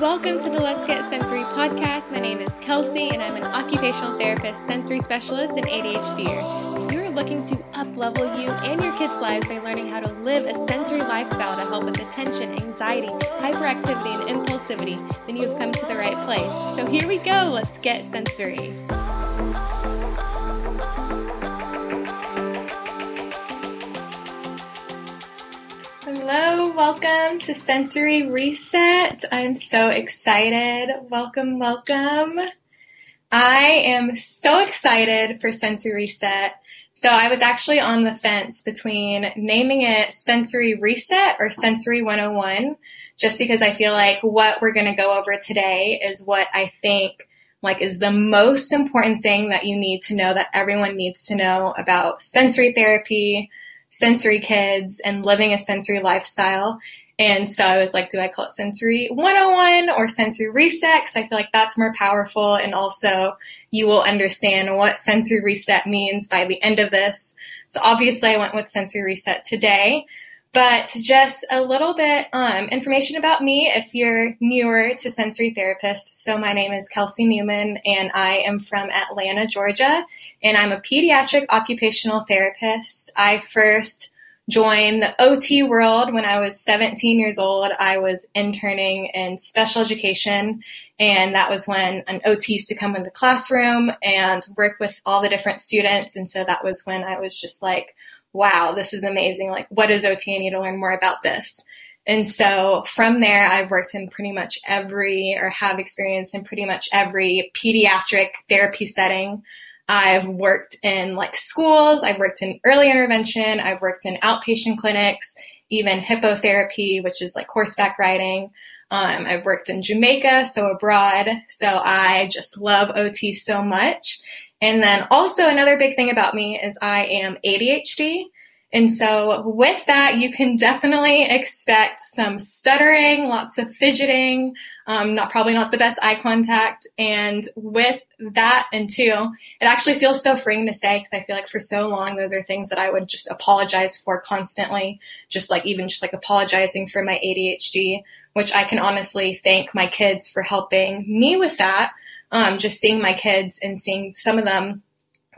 Welcome to the Let's Get Sensory podcast. My name is Kelsey, and I'm an occupational therapist, sensory specialist, and ADHDer. If you are looking to uplevel you and your kids' lives by learning how to live a sensory lifestyle to help with attention, anxiety, hyperactivity, and impulsivity, then you have come to the right place. So here we go. Let's get sensory. Hello, welcome to Sensory Reset. I'm so excited. Welcome, welcome. I am so excited for Sensory Reset. So I was actually on the fence between naming it Sensory Reset or Sensory 101, just because I feel like what we're going to go over today is what I think like is the most important thing that you need to know that everyone needs to know about sensory therapy, sensory kids and living a sensory lifestyle. And so I was like, do I call it sensory 101 or sensory reset? Because I feel like that's more powerful. And also, you will understand what sensory reset means by the end of this. So obviously, I went with sensory reset today. But just a little bit um, information about me if you're newer to sensory therapists. So my name is Kelsey Newman, and I am from Atlanta, Georgia, and I'm a pediatric occupational therapist. I first joined the OT world when I was 17 years old. I was interning in special education, and that was when an OT used to come in the classroom and work with all the different students. And so that was when I was just like, wow, this is amazing. Like, what is OT? I need to learn more about this. And so from there, I've worked in pretty much every, or have experience in pretty much every pediatric therapy setting. I've worked in like schools, I've worked in early intervention, I've worked in outpatient clinics, even hippotherapy, which is like horseback riding. Um, I've worked in Jamaica, so abroad. So I just love OT so much. And then also another big thing about me is I am ADHD. And so with that, you can definitely expect some stuttering, lots of fidgeting, um, not probably not the best eye contact. And with that and two, it actually feels so freeing to say because I feel like for so long those are things that I would just apologize for constantly, just like even just like apologizing for my ADHD, which I can honestly thank my kids for helping me with that um, just seeing my kids and seeing some of them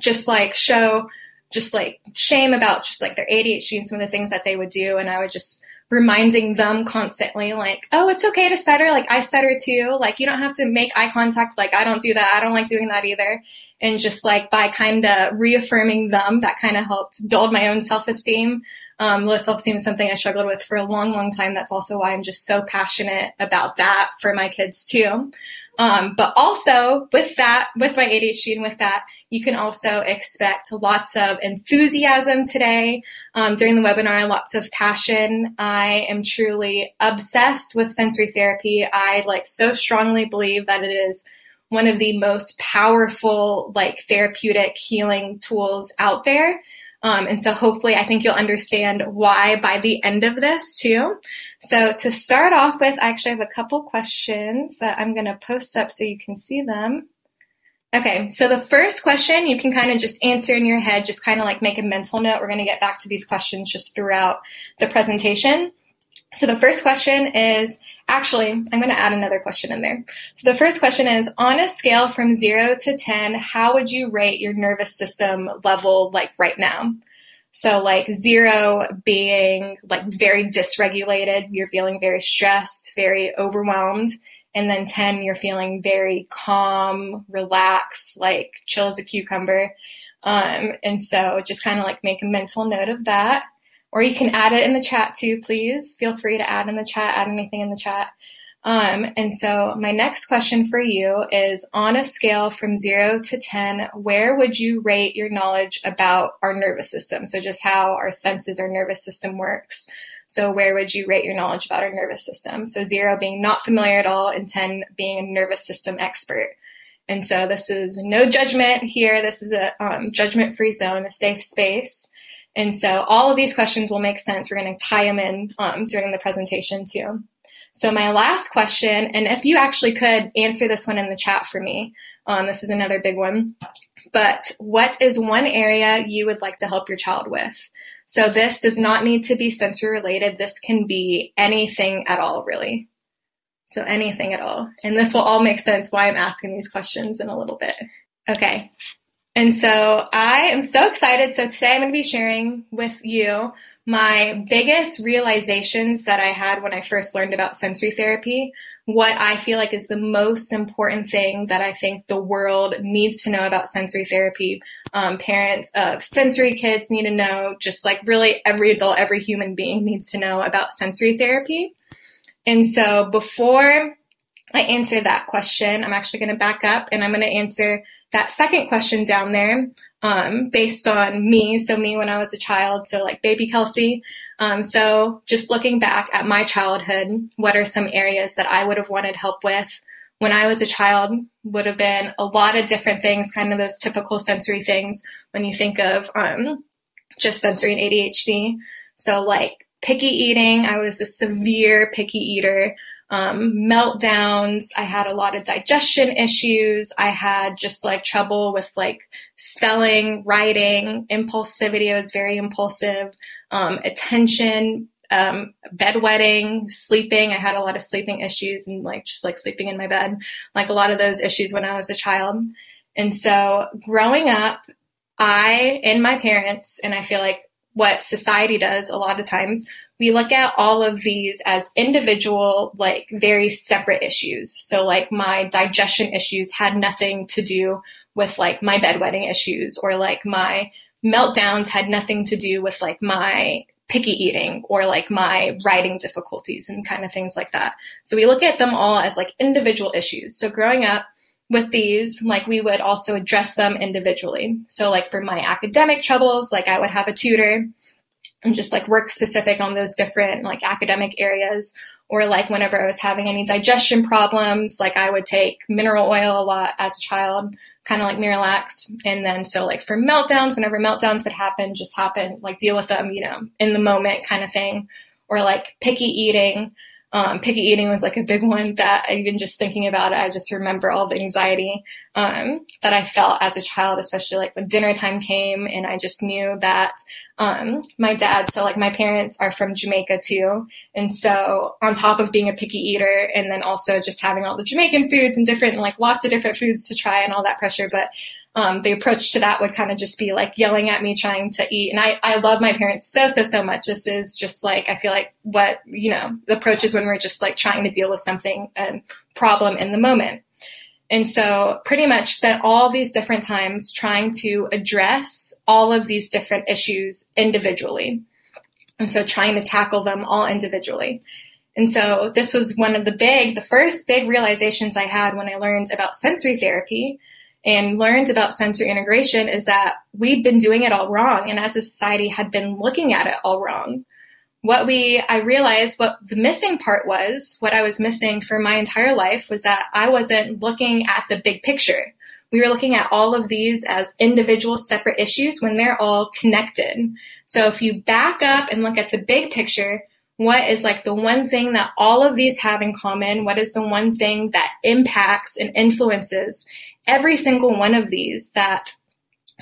just like show just like shame about just like their ADHD and some of the things that they would do. And I would just reminding them constantly like, oh, it's okay to stutter. Like I stutter too. Like you don't have to make eye contact. Like I don't do that. I don't like doing that either. And just like by kind of reaffirming them, that kind of helped build my own self-esteem. Um, low self-esteem is something I struggled with for a long, long time. That's also why I'm just so passionate about that for my kids too. Um, but also with that, with my ADHD and with that, you can also expect lots of enthusiasm today. Um, during the webinar, lots of passion. I am truly obsessed with sensory therapy. I like so strongly believe that it is one of the most powerful, like therapeutic healing tools out there. Um, and so hopefully I think you'll understand why by the end of this too. So to start off with, I actually have a couple questions that I'm going to post up so you can see them. Okay, so the first question you can kind of just answer in your head, just kind of like make a mental note. We're going to get back to these questions just throughout the presentation. So the first question is actually, I'm going to add another question in there. So the first question is on a scale from zero to 10, how would you rate your nervous system level like right now? So like zero being like very dysregulated, you're feeling very stressed, very overwhelmed. And then 10, you're feeling very calm, relaxed, like chill as a cucumber. Um, and so just kind of like make a mental note of that. Or you can add it in the chat too, please. Feel free to add in the chat, add anything in the chat. Um, and so my next question for you is on a scale from zero to 10, where would you rate your knowledge about our nervous system? So just how our senses, our nervous system works. So where would you rate your knowledge about our nervous system? So zero being not familiar at all and 10 being a nervous system expert. And so this is no judgment here. This is a um, judgment free zone, a safe space. And so all of these questions will make sense. We're going to tie them in um, during the presentation too. So my last question, and if you actually could answer this one in the chat for me, um, this is another big one. But what is one area you would like to help your child with? So this does not need to be sensory related. This can be anything at all, really. So anything at all. And this will all make sense why I'm asking these questions in a little bit. Okay. And so I am so excited. So today I'm going to be sharing with you my biggest realizations that I had when I first learned about sensory therapy, what I feel like is the most important thing that I think the world needs to know about sensory therapy. Um, parents of sensory kids need to know, just like really every adult, every human being needs to know about sensory therapy. And so before I answer that question, I'm actually going to back up and I'm going to answer that second question down there um, based on me. So, me when I was a child, so like baby Kelsey. Um, so, just looking back at my childhood, what are some areas that I would have wanted help with? When I was a child, would have been a lot of different things, kind of those typical sensory things when you think of um, just sensory and ADHD. So, like picky eating, I was a severe picky eater um, meltdowns. I had a lot of digestion issues. I had just like trouble with like spelling, writing, impulsivity. I was very impulsive. Um, attention, um, bedwetting, sleeping. I had a lot of sleeping issues and like just like sleeping in my bed, like a lot of those issues when I was a child. And so growing up, I and my parents, and I feel like what society does a lot of times, we look at all of these as individual, like very separate issues. So like my digestion issues had nothing to do with like my bedwetting issues or like my meltdowns had nothing to do with like my picky eating or like my writing difficulties and kind of things like that. So we look at them all as like individual issues. So growing up with these, like we would also address them individually. So like for my academic troubles, like I would have a tutor and just like work specific on those different like academic areas. Or like whenever I was having any digestion problems, like I would take mineral oil a lot as a child, kind of like Miralax. And then so like for meltdowns, whenever meltdowns would happen, just happen, like deal with them, you know, in the moment kind of thing. Or like picky eating. Um, picky eating was like a big one that even just thinking about it, I just remember all the anxiety um, that I felt as a child, especially like when dinner time came, and I just knew that um, my dad, so like my parents are from Jamaica too, and so on top of being a picky eater, and then also just having all the Jamaican foods and different like lots of different foods to try and all that pressure, but um, the approach to that would kind of just be like yelling at me trying to eat. And I, I love my parents so, so, so much. This is just like, I feel like what, you know, the approach is when we're just like trying to deal with something, a problem in the moment. And so pretty much spent all these different times trying to address all of these different issues individually. And so trying to tackle them all individually. And so this was one of the big, the first big realizations I had when I learned about sensory therapy and learned about sensory integration is that we've been doing it all wrong and as a society had been looking at it all wrong. What we, I realized what the missing part was, what I was missing for my entire life was that I wasn't looking at the big picture. We were looking at all of these as individual separate issues when they're all connected. So if you back up and look at the big picture, what is like the one thing that all of these have in common? What is the one thing that impacts and influences every single one of these that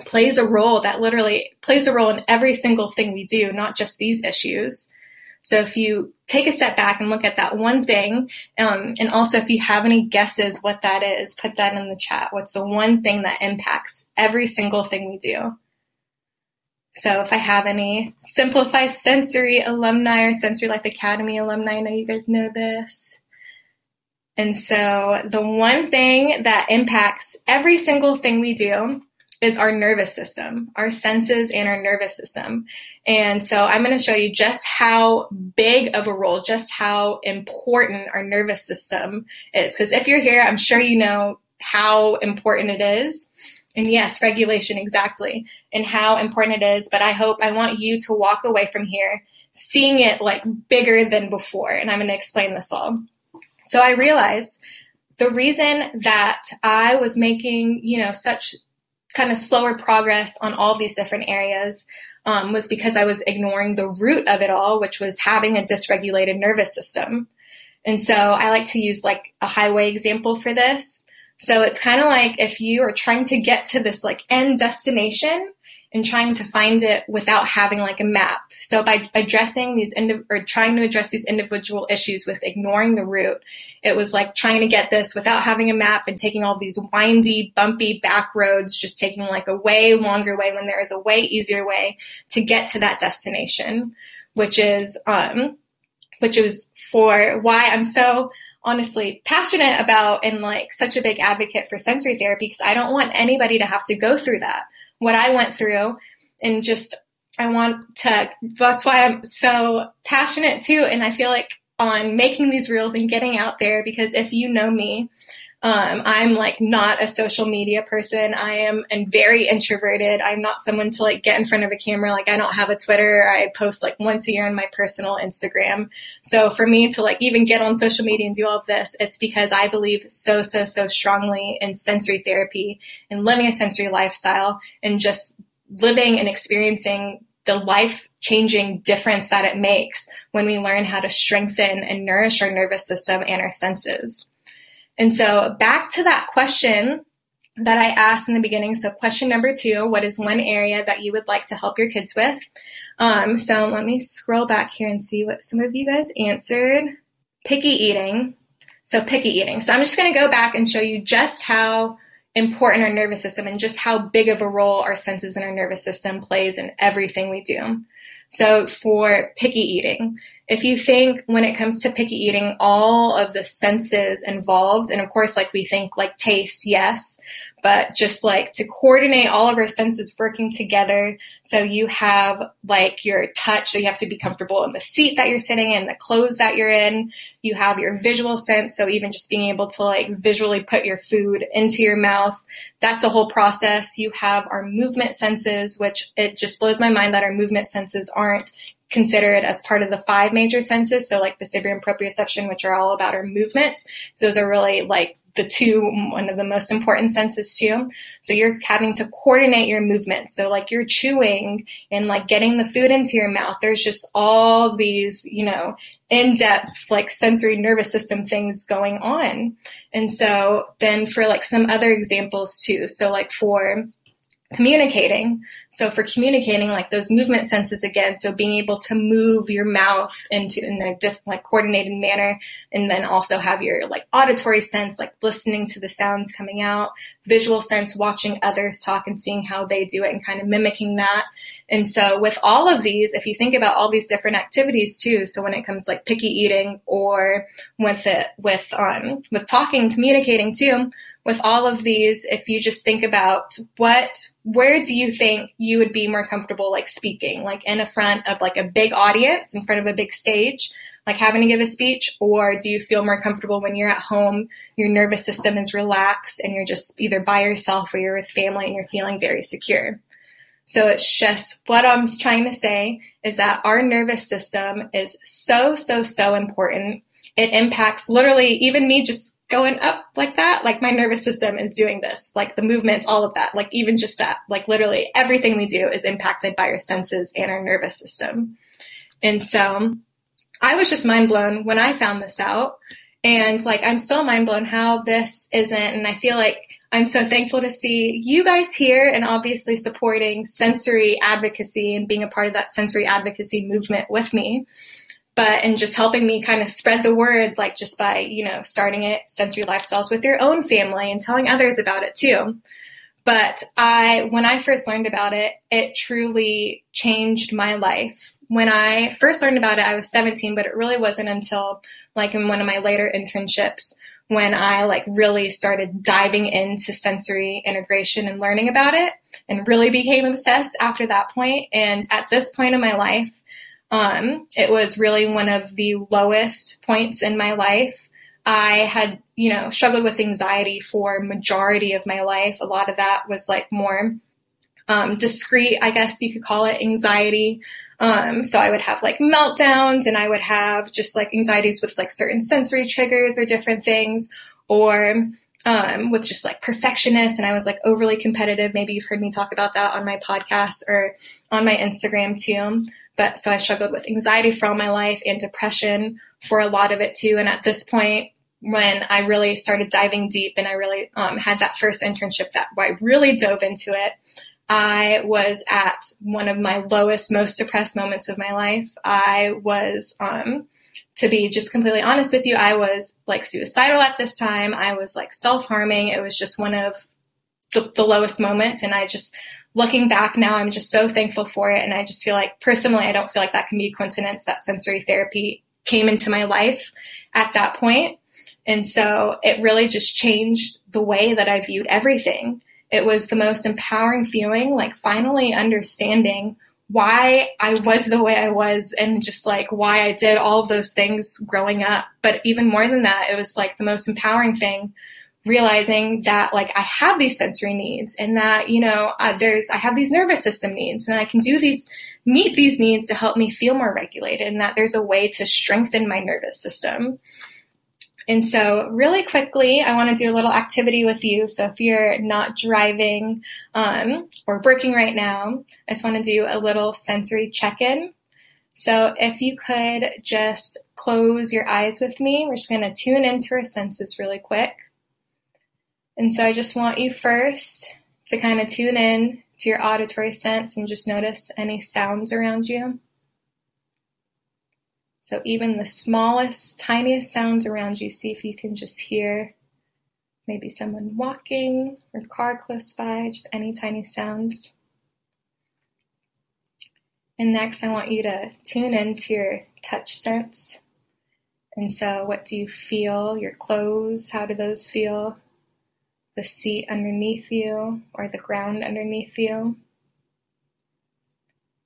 plays a role that literally plays a role in every single thing we do, not just these issues. So if you take a step back and look at that one thing, um, and also if you have any guesses what that is, put that in the chat. What's the one thing that impacts every single thing we do? So if I have any Simplify Sensory alumni or Sensory Life Academy alumni, I know you guys know this. And so the one thing that impacts every single thing we do is our nervous system, our senses and our nervous system. And so I'm going to show you just how big of a role, just how important our nervous system is. Because if you're here, I'm sure you know how important it is. And yes, regulation, exactly, and how important it is. But I hope I want you to walk away from here seeing it like bigger than before. And I'm going to explain this all. So I realized the reason that I was making, you know, such kind of slower progress on all these different areas um, was because I was ignoring the root of it all, which was having a dysregulated nervous system. And so I like to use like a highway example for this. So it's kind of like if you are trying to get to this like end destination and trying to find it without having like a map. So by addressing these indi- or trying to address these individual issues with ignoring the root, it was like trying to get this without having a map and taking all these windy, bumpy back roads, just taking like a way longer way when there is a way easier way to get to that destination, which is um, which is for why I'm so honestly passionate about and like such a big advocate for sensory therapy because I don't want anybody to have to go through that. What I went through and just I want to that's why I'm so passionate too. And I feel like on making these reels and getting out there because if you know me, um, I'm like not a social media person. I am and very introverted. I'm not someone to like get in front of a camera. Like I don't have a Twitter. I post like once a year on my personal Instagram. So for me to like even get on social media and do all of this, it's because I believe so, so, so strongly in sensory therapy and living a sensory lifestyle and just living and experiencing the life changing difference that it makes when we learn how to strengthen and nourish our nervous system and our senses. And so back to that question that I asked in the beginning. So question number two, what is one area that you would like to help your kids with? Um, so let me scroll back here and see what some of you guys answered. Picky eating. So picky eating. So I'm just going to go back and show you just how important our nervous system and just how big of a role our senses and our nervous system plays in everything we do. So for picky eating, if you think when it comes to picky eating, all of the senses involved, and of course, like we think like taste, yes, but just like to coordinate all of our senses working together. So you have like your touch, so you have to be comfortable in the seat that you're sitting in, the clothes that you're in. You have your visual sense, so even just being able to like visually put your food into your mouth, that's a whole process. You have our movement senses, which it just blows my mind that our movement senses aren't considered as part of the five major senses. So like vestibular and proprioception, which are all about our movements. So those are really like the two, one of the most important senses too. So you're having to coordinate your movement. So like you're chewing and like getting the food into your mouth. There's just all these, you know, in-depth like sensory nervous system things going on. And so then for like some other examples too. So like for communicating. So for communicating, like those movement senses again, so being able to move your mouth into in a diff, like coordinated manner, and then also have your like auditory sense, like listening to the sounds coming out, visual sense, watching others talk and seeing how they do it and kind of mimicking that. And so with all of these, if you think about all these different activities too, so when it comes like picky eating or with it with um with talking, communicating too, with all of these, if you just think about what, where do you think you would be more comfortable like speaking, like in a front of like a big audience, in front of a big stage, like having to give a speech, or do you feel more comfortable when you're at home, your nervous system is relaxed and you're just either by yourself or you're with family and you're feeling very secure? So it's just what I'm trying to say is that our nervous system is so, so, so important. It impacts literally even me just going up like that, like my nervous system is doing this, like the movements, all of that, like even just that, like literally everything we do is impacted by our senses and our nervous system. And so I was just mind blown when I found this out. And like, I'm still mind blown how this isn't. And I feel like I'm so thankful to see you guys here and obviously supporting sensory advocacy and being a part of that sensory advocacy movement with me but and just helping me kind of spread the word like just by you know starting it sensory lifestyles with your own family and telling others about it too. But i when i first learned about it it truly changed my life. When i first learned about it i was 17 but it really wasn't until like in one of my later internships when i like really started diving into sensory integration and learning about it and really became obsessed after that point. And at this point in my life um, it was really one of the lowest points in my life. I had, you know, struggled with anxiety for majority of my life. A lot of that was like more um, discrete, I guess you could call it anxiety. Um, so I would have like meltdowns and I would have just like anxieties with like certain sensory triggers or different things or um, with just like perfectionist and I was like overly competitive. Maybe you've heard me talk about that on my podcast or on my Instagram too. But so I struggled with anxiety for all my life and depression for a lot of it too. And at this point, when I really started diving deep and I really um, had that first internship that I really dove into it, I was at one of my lowest, most depressed moments of my life. I was, um, to be just completely honest with you, I was like suicidal at this time. I was like self harming. It was just one of the, the, lowest moments. And I just, looking back now, I'm just so thankful for it. And I just feel like personally, I don't feel like that can be a coincidence that sensory therapy came into my life at that point. And so it really just changed the way that I viewed everything. It was the most empowering feeling, like finally understanding why I was the way I was and just like why I did all of those things growing up. But even more than that, it was like the most empowering thing realizing that like I have these sensory needs and that, you know, uh, there's, I have these nervous system needs and I can do these, meet these needs to help me feel more regulated and that there's a way to strengthen my nervous system. And so, really quickly, I want to do a little activity with you. So, if you're not driving um, or working right now, I just want to do a little sensory check in. So, if you could just close your eyes with me, we're just going to tune into our senses really quick. And so, I just want you first to kind of tune in to your auditory sense and just notice any sounds around you. So even the smallest, tiniest sounds around you, see if you can just hear maybe someone walking or car close by, just any tiny sounds. And next, I want you to tune into your touch sense. And so, what do you feel? Your clothes, how do those feel? The seat underneath you or the ground underneath you.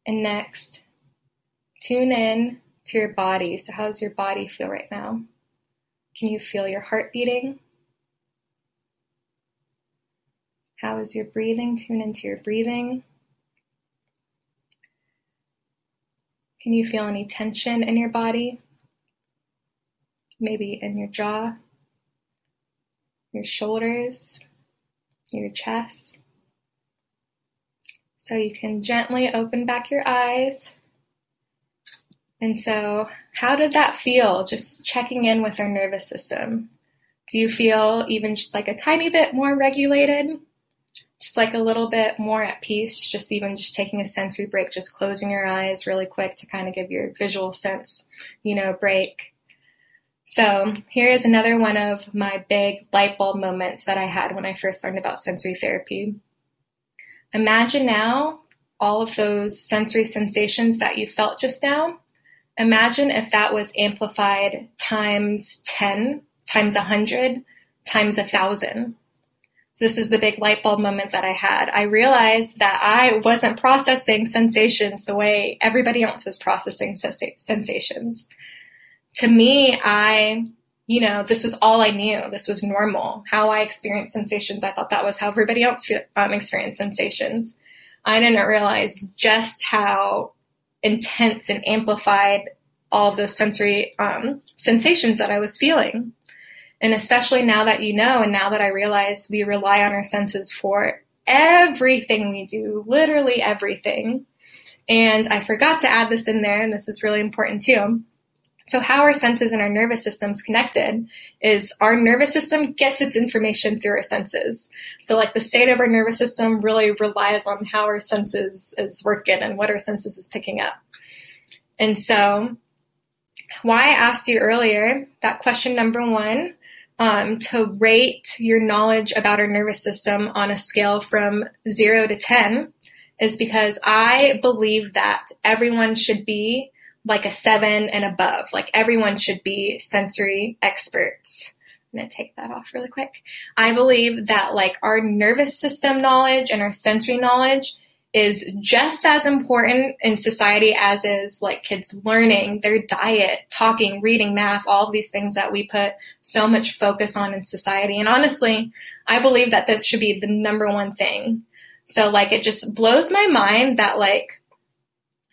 And next, tune in to your body. So, how does your body feel right now? Can you feel your heart beating? How is your breathing? Tune into your breathing. Can you feel any tension in your body? Maybe in your jaw, your shoulders, your chest. So you can gently open back your eyes and so, how did that feel just checking in with our nervous system? Do you feel even just like a tiny bit more regulated? Just like a little bit more at peace, just even just taking a sensory break, just closing your eyes really quick to kind of give your visual sense, you know, break. So here is another one of my big light bulb moments that I had when I first learned about sensory therapy. Imagine now all of those sensory sensations that you felt just now Imagine if that was amplified times 10, times 100, times 1,000. So this is the big light bulb moment that I had. I realized that I wasn't processing sensations the way everybody else was processing sensations. To me, I, you know, this was all I knew. This was normal. How I experienced sensations, I thought that was how everybody else um, experienced sensations. I didn't realize just how intense and amplified all the sensory um, sensations that I was feeling. And especially now that you know, and now that I realize we rely on our senses for everything we do, literally everything. And I forgot to add this in there, and this is really important too. So, how our senses and our nervous systems connected is our nervous system gets its information through our senses. So, like the state of our nervous system really relies on how our senses is working and what our senses is picking up. And so, why I asked you earlier that question number one um, to rate your knowledge about our nervous system on a scale from zero to 10 is because I believe that everyone should be like a seven and above. Like everyone should be sensory experts. I'm going to take that off really quick. I believe that like our nervous system knowledge and our sensory knowledge is just as important in society as is like kids learning their diet, talking, reading, math, all of these things that we put so much focus on in society. And honestly, I believe that this should be the number one thing. So like it just blows my mind that like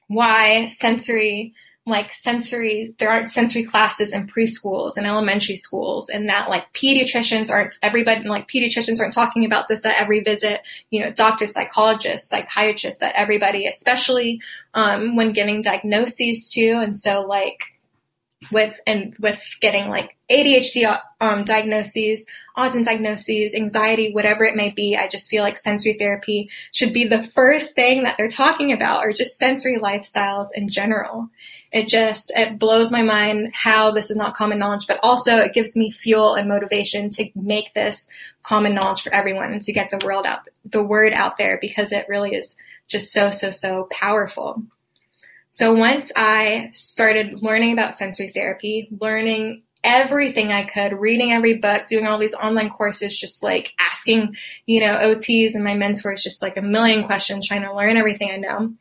why sensory like sensory there aren't sensory classes in preschools and elementary schools and that like pediatricians aren't everybody like pediatricians aren't talking about this at every visit you know doctors psychologists psychiatrists that everybody especially um, when giving diagnoses too and so like with and with getting like ADHD um, diagnoses, autism diagnoses, anxiety, whatever it may be. I just feel like sensory therapy should be the first thing that they're talking about, or just sensory lifestyles in general. It just it blows my mind how this is not common knowledge, but also it gives me fuel and motivation to make this common knowledge for everyone and to get the world out the word out there because it really is just so so so powerful. So once I started learning about sensory therapy, learning everything I could, reading every book, doing all these online courses, just like asking, you know, OTs and my mentors just like a million questions, trying to learn everything I know.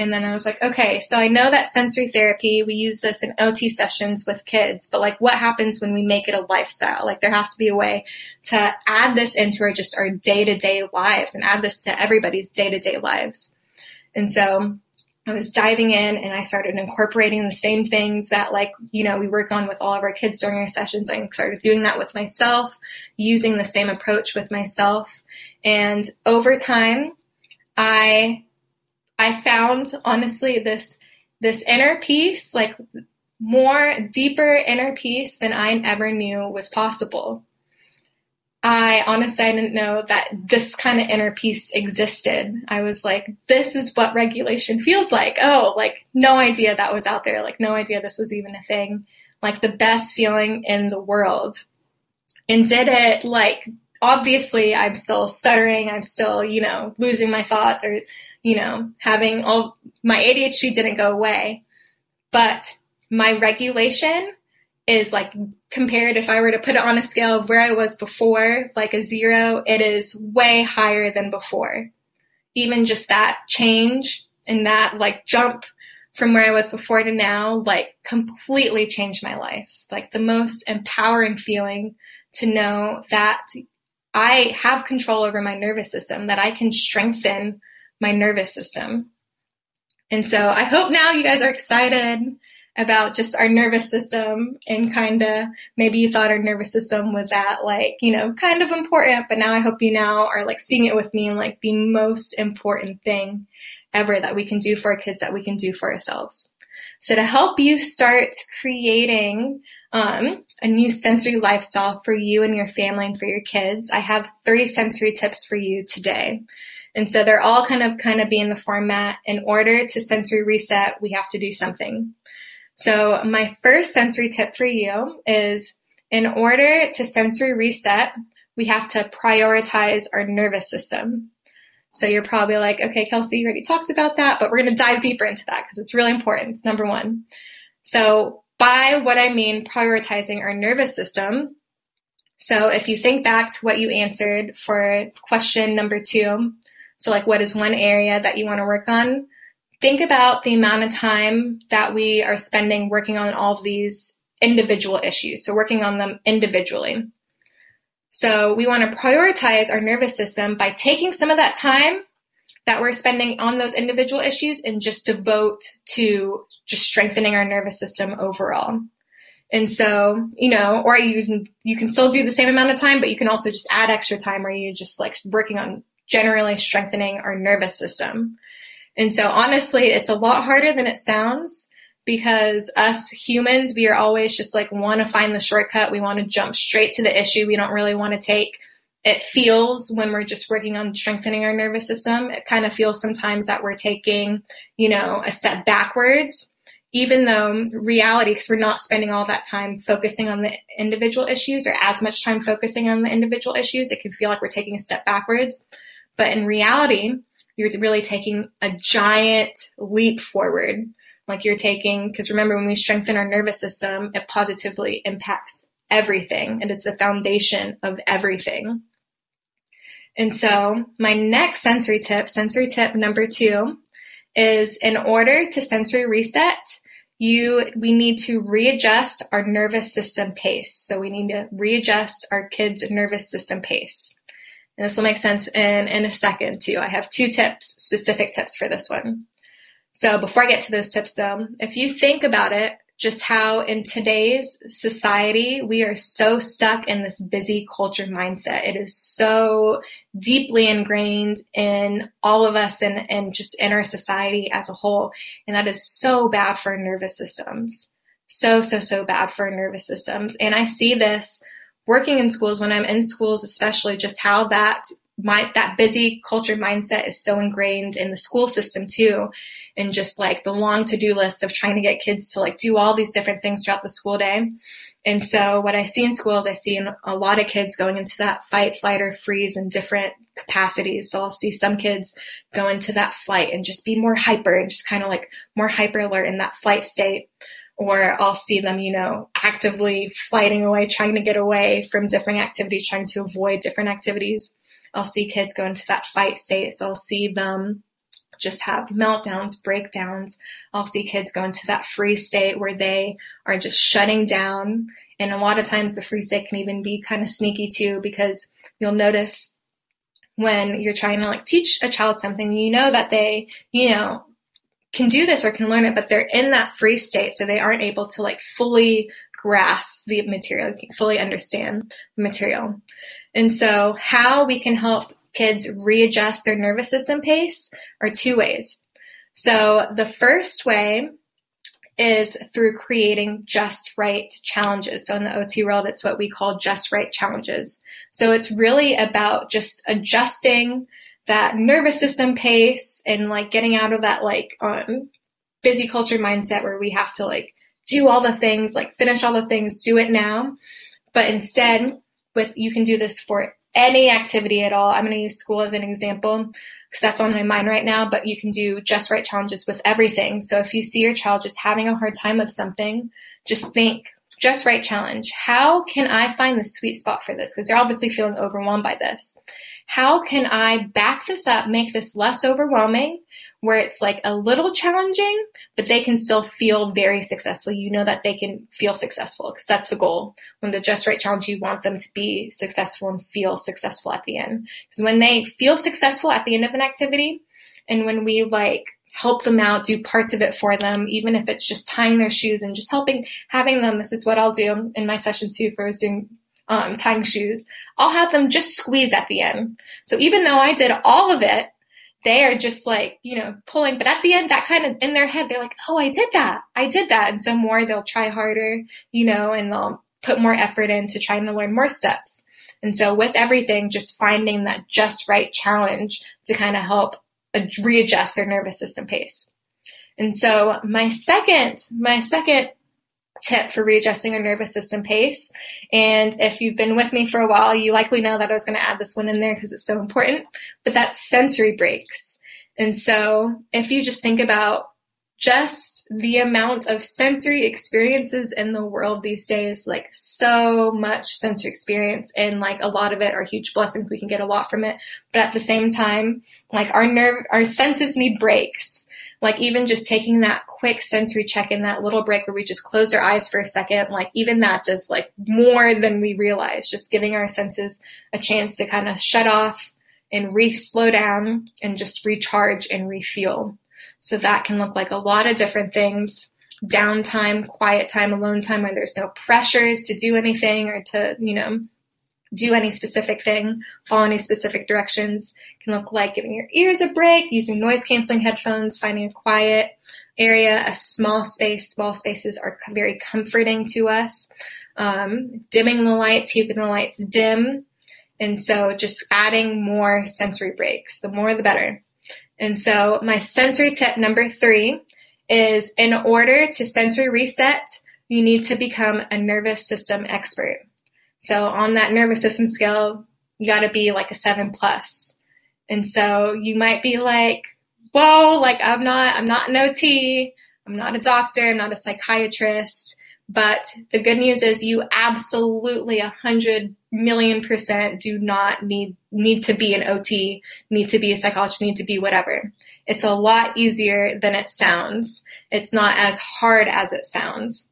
And then I was like, okay, so I know that sensory therapy, we use this in OT sessions with kids, but like what happens when we make it a lifestyle? Like there has to be a way to add this into our just our day to day lives and add this to everybody's day to day lives. And so I was diving in and I started incorporating the same things that like, you know, we work on with all of our kids during our sessions. I started doing that with myself, using the same approach with myself. And over time, I I found honestly this this inner peace, like more deeper inner peace than I ever knew was possible. I honestly I didn't know that this kind of inner peace existed. I was like, this is what regulation feels like. Oh, like no idea that was out there. Like no idea this was even a thing. Like the best feeling in the world. And did it like obviously I'm still stuttering, I'm still, you know, losing my thoughts or, you know, having all my ADHD didn't go away. But my regulation is like compared if I were to put it on a scale of where I was before, like a zero, it is way higher than before. Even just that change and that like jump from where I was before to now, like completely changed my life. Like the most empowering feeling to know that I have control over my nervous system, that I can strengthen my nervous system. And so I hope now you guys are excited about just our nervous system and kind of maybe you thought our nervous system was at like, you know, kind of important, but now I hope you now are like seeing it with me and like the most important thing ever that we can do for our kids that we can do for ourselves. So to help you start creating um, a new sensory lifestyle for you and your family and for your kids, I have three sensory tips for you today. And so they're all kind of kind of be in the format in order to sensory reset, we have to do something. So my first sensory tip for you is in order to sensory reset, we have to prioritize our nervous system. So you're probably like, okay, Kelsey, you already talked about that, but we're going to dive deeper into that because it's really important. It's number one. So by what I mean prioritizing our nervous system. So if you think back to what you answered for question number two, so like what is one area that you want to work on? think about the amount of time that we are spending working on all of these individual issues. So working on them individually. So we want to prioritize our nervous system by taking some of that time that we're spending on those individual issues and just devote to just strengthening our nervous system overall. And so, you know, or you can you can still do the same amount of time, but you can also just add extra time where you're just like working on generally strengthening our nervous system. And so honestly, it's a lot harder than it sounds because us humans, we are always just like want to find the shortcut. We want to jump straight to the issue. We don't really want to take it feels when we're just working on strengthening our nervous system, it kind of feels sometimes that we're taking, you know, a step backwards, even though reality, because we're not spending all that time focusing on the individual issues or as much time focusing on the individual issues, it can feel like we're taking a step backwards. But in reality, you're really taking a giant leap forward. Like you're taking, because remember, when we strengthen our nervous system, it positively impacts everything. And It is the foundation of everything. And so, my next sensory tip, sensory tip number two, is in order to sensory reset, you we need to readjust our nervous system pace. So we need to readjust our kids' nervous system pace. And this will make sense in, in a second too. I have two tips, specific tips for this one. So before I get to those tips though, if you think about it, just how in today's society, we are so stuck in this busy culture mindset. It is so deeply ingrained in all of us and, and just in our society as a whole. And that is so bad for our nervous systems. so, so, so bad for our nervous systems. And I see this working in schools when I'm in schools, especially just how that my that busy culture mindset is so ingrained in the school system too. And just like the long to-do list of trying to get kids to like do all these different things throughout the school day. And so what i see in schools i see a lot of kids going into that fight flight or freeze in different capacities. So i'll see some kids go into that flight and just be more hyper and just kind of like more hyper alert in that flight state or I'll see them, you know, actively flighting away, trying to get away from different activities, trying to avoid different activities. I'll see kids go into that fight state. So I'll see them just have meltdowns, breakdowns. I'll see kids go into that freeze state where they are just shutting down. And a lot of times the freeze state can even be kind of sneaky too, because you'll notice when you're trying to like teach a child something, you know that they, you know, can do this or can learn it, but they're in that free state. So they aren't able to like fully grasp the material, fully understand the material. And so, how we can help kids readjust their nervous system pace are two ways. So, the first way is through creating just right challenges. So, in the OT world, it's what we call just right challenges. So, it's really about just adjusting that nervous system pace and like getting out of that like um, busy culture mindset where we have to like do all the things, like finish all the things, do it now. But instead, with you can do this for any activity at all. I'm going to use school as an example because that's on my mind right now, but you can do just right challenges with everything. So if you see your child just having a hard time with something, just think, just right challenge. How can I find the sweet spot for this? Because they're obviously feeling overwhelmed by this. How can I back this up, make this less overwhelming, where it's like a little challenging, but they can still feel very successful. You know that they can feel successful because that's the goal. When the just right challenge, you want them to be successful and feel successful at the end. Because when they feel successful at the end of an activity, and when we like help them out, do parts of it for them, even if it's just tying their shoes and just helping, having them. This is what I'll do in my session too for doing um, tying shoes. I'll have them just squeeze at the end. So even though I did all of it, they are just like, you know, pulling. But at the end, that kind of in their head, they're like, oh, I did that. I did that. And so more, they'll try harder, you know, and they'll put more effort into trying to learn more steps. And so with everything, just finding that just right challenge to kind of help readjust their nervous system pace. And so my second, my second tip for readjusting our nervous system pace. And if you've been with me for a while, you likely know that I was going to add this one in there because it's so important, but that's sensory breaks. And so if you just think about just the amount of sensory experiences in the world these days, like so much sensory experience, and like a lot of it are huge blessings. We can get a lot from it, but at the same time, like our nerve, our senses need breaks like even just taking that quick sensory check in that little break where we just close our eyes for a second, like even that does like more than we realize, just giving our senses a chance to kind of shut off and re slow down and just recharge and refuel. So that can look like a lot of different things. Downtime, quiet time, alone time where there's no pressures to do anything or to, you know, do any specific thing, follow any specific directions. Can look like giving your ears a break, using noise canceling headphones, finding a quiet area, a small space. Small spaces are very comforting to us. Um, dimming the lights, keeping the lights dim. And so just adding more sensory breaks. The more the better. And so my sensory tip number three is in order to sensory reset, you need to become a nervous system expert. So on that nervous system scale, you got to be like a seven plus. And so you might be like, whoa, like I'm not, I'm not an OT. I'm not a doctor. I'm not a psychiatrist. But the good news is you absolutely a hundred million percent do not need, need to be an OT, need to be a psychologist, need to be whatever. It's a lot easier than it sounds. It's not as hard as it sounds.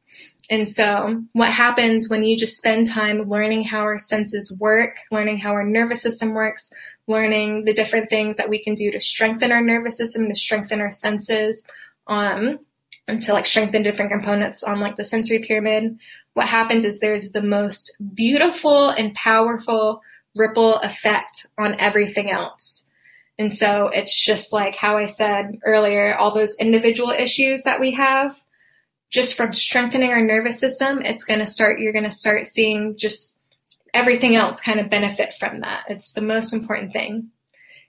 And so, what happens when you just spend time learning how our senses work, learning how our nervous system works, learning the different things that we can do to strengthen our nervous system, to strengthen our senses, um, and to like strengthen different components on like the sensory pyramid? What happens is there's the most beautiful and powerful ripple effect on everything else. And so it's just like how I said earlier, all those individual issues that we have just from strengthening our nervous system, it's going to start, you're going to start seeing just everything else kind of benefit from that. It's the most important thing.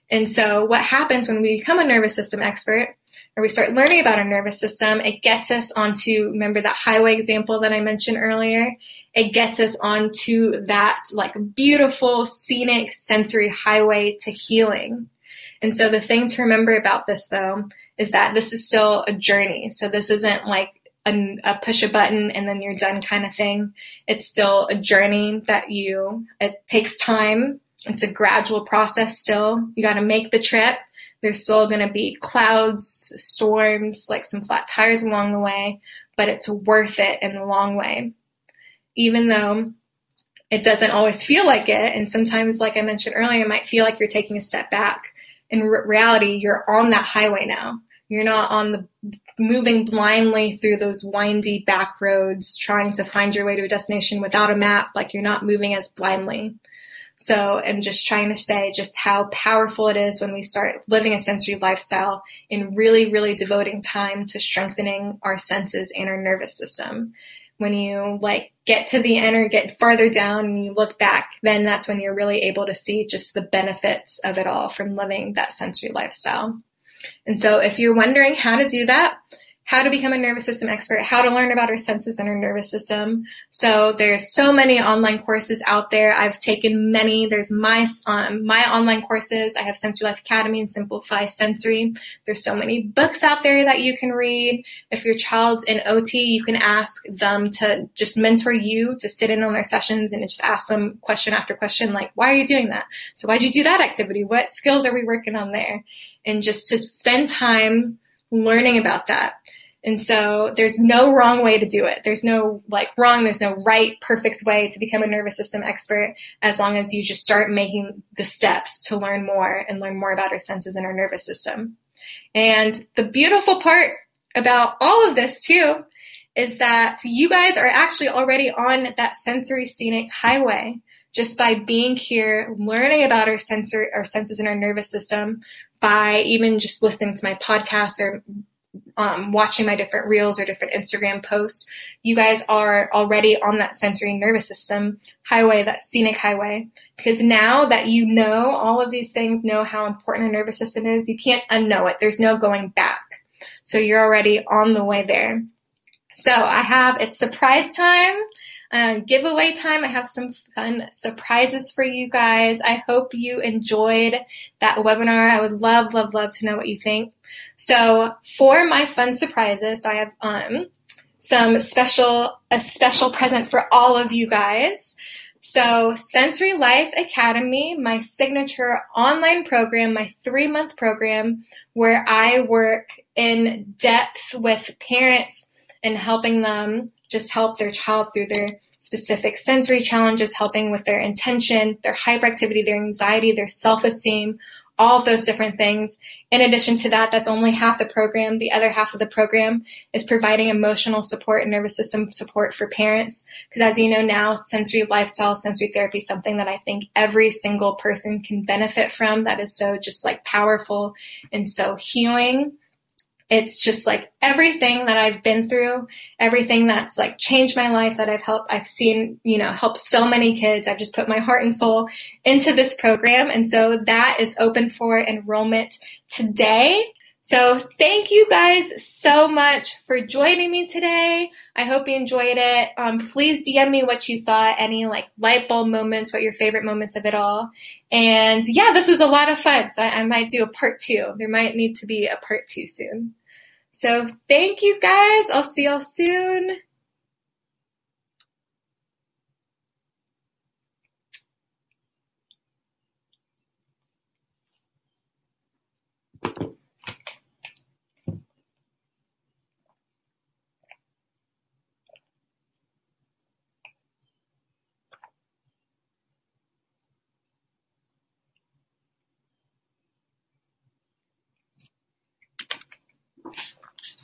And so, what happens when we become a nervous system expert or we start learning about our nervous system, it gets us onto, remember that highway example that I mentioned earlier? It gets us onto that like beautiful, scenic, sensory highway to healing. And so, the thing to remember about this though is that this is still a journey. So, this isn't like a, a, push a button and then you're done kind of thing. It's still a journey that you, it takes time. It's a gradual process still. You got to make the trip. There's still going to be clouds, storms, like some flat tires along the way, but it's worth it in the long way. Even though it doesn't always feel like it, and sometimes, like I mentioned earlier, it might feel like you're taking a step back. In reality, you're on that highway now. You're not on the moving blindly through those windy back roads trying to find your way to a destination without a map, like you're not moving as blindly. So I'm just trying to say just how powerful it is when we start living a sensory lifestyle and really, really devoting time to strengthening our senses and our nervous system. When you like get to the end or get farther down and you look back, then that's when you're really able to see just the benefits of it all from living that sensory lifestyle. And so if you're wondering how to do that, how to become a nervous system expert, how to learn about our senses and our nervous system. So there's so many online courses out there. I've taken many. There's my um, my online courses. I have Sensory Life Academy and Simplify Sensory. There's so many books out there that you can read. If your child's in OT, you can ask them to just mentor you to sit in on their sessions and just ask them question after question, like, why are you doing that? So why'd you do that activity? What skills are we working on there? And just to spend time learning about that. And so there's no wrong way to do it. There's no like wrong, there's no right, perfect way to become a nervous system expert as long as you just start making the steps to learn more and learn more about our senses and our nervous system. And the beautiful part about all of this too is that you guys are actually already on that sensory scenic highway just by being here, learning about our sensor, our senses and our nervous system, by even just listening to my podcast or um, watching my different reels or different Instagram posts, you guys are already on that sensory nervous system highway, that scenic highway. Because now that you know all of these things, know how important a nervous system is, you can't unknow it. There's no going back. So you're already on the way there. So I have, it's surprise time uh, giveaway time. I have some fun surprises for you guys. I hope you enjoyed that webinar. I would love, love, love to know what you think. So for my fun surprises, so I have um, some special, a special present for all of you guys. So, Sensory Life Academy, my signature online program, my three month program, where I work in depth with parents and helping them just help their child through their specific sensory challenges, helping with their intention, their hyperactivity, their anxiety, their self esteem, all of those different things. In addition to that, that's only half the program. The other half of the program is providing emotional support and nervous system support for parents. Because as you know now, sensory lifestyle, sensory therapy is something that I think every single person can benefit from. That is so just like powerful and so healing it's just like everything that I've been through, everything that's like changed my life that I've helped, I've seen, you know, help so many kids. I've just put my heart and soul into this program. And so that is open for enrollment today. So thank you guys so much for joining me today. I hope you enjoyed it. Um, please DM me what you thought, any like light bulb moments, what your favorite moments of it all. And yeah, this was a lot of fun. So I, I might do a part two. There might need to be a part two soon. So thank you guys. I'll see y'all soon.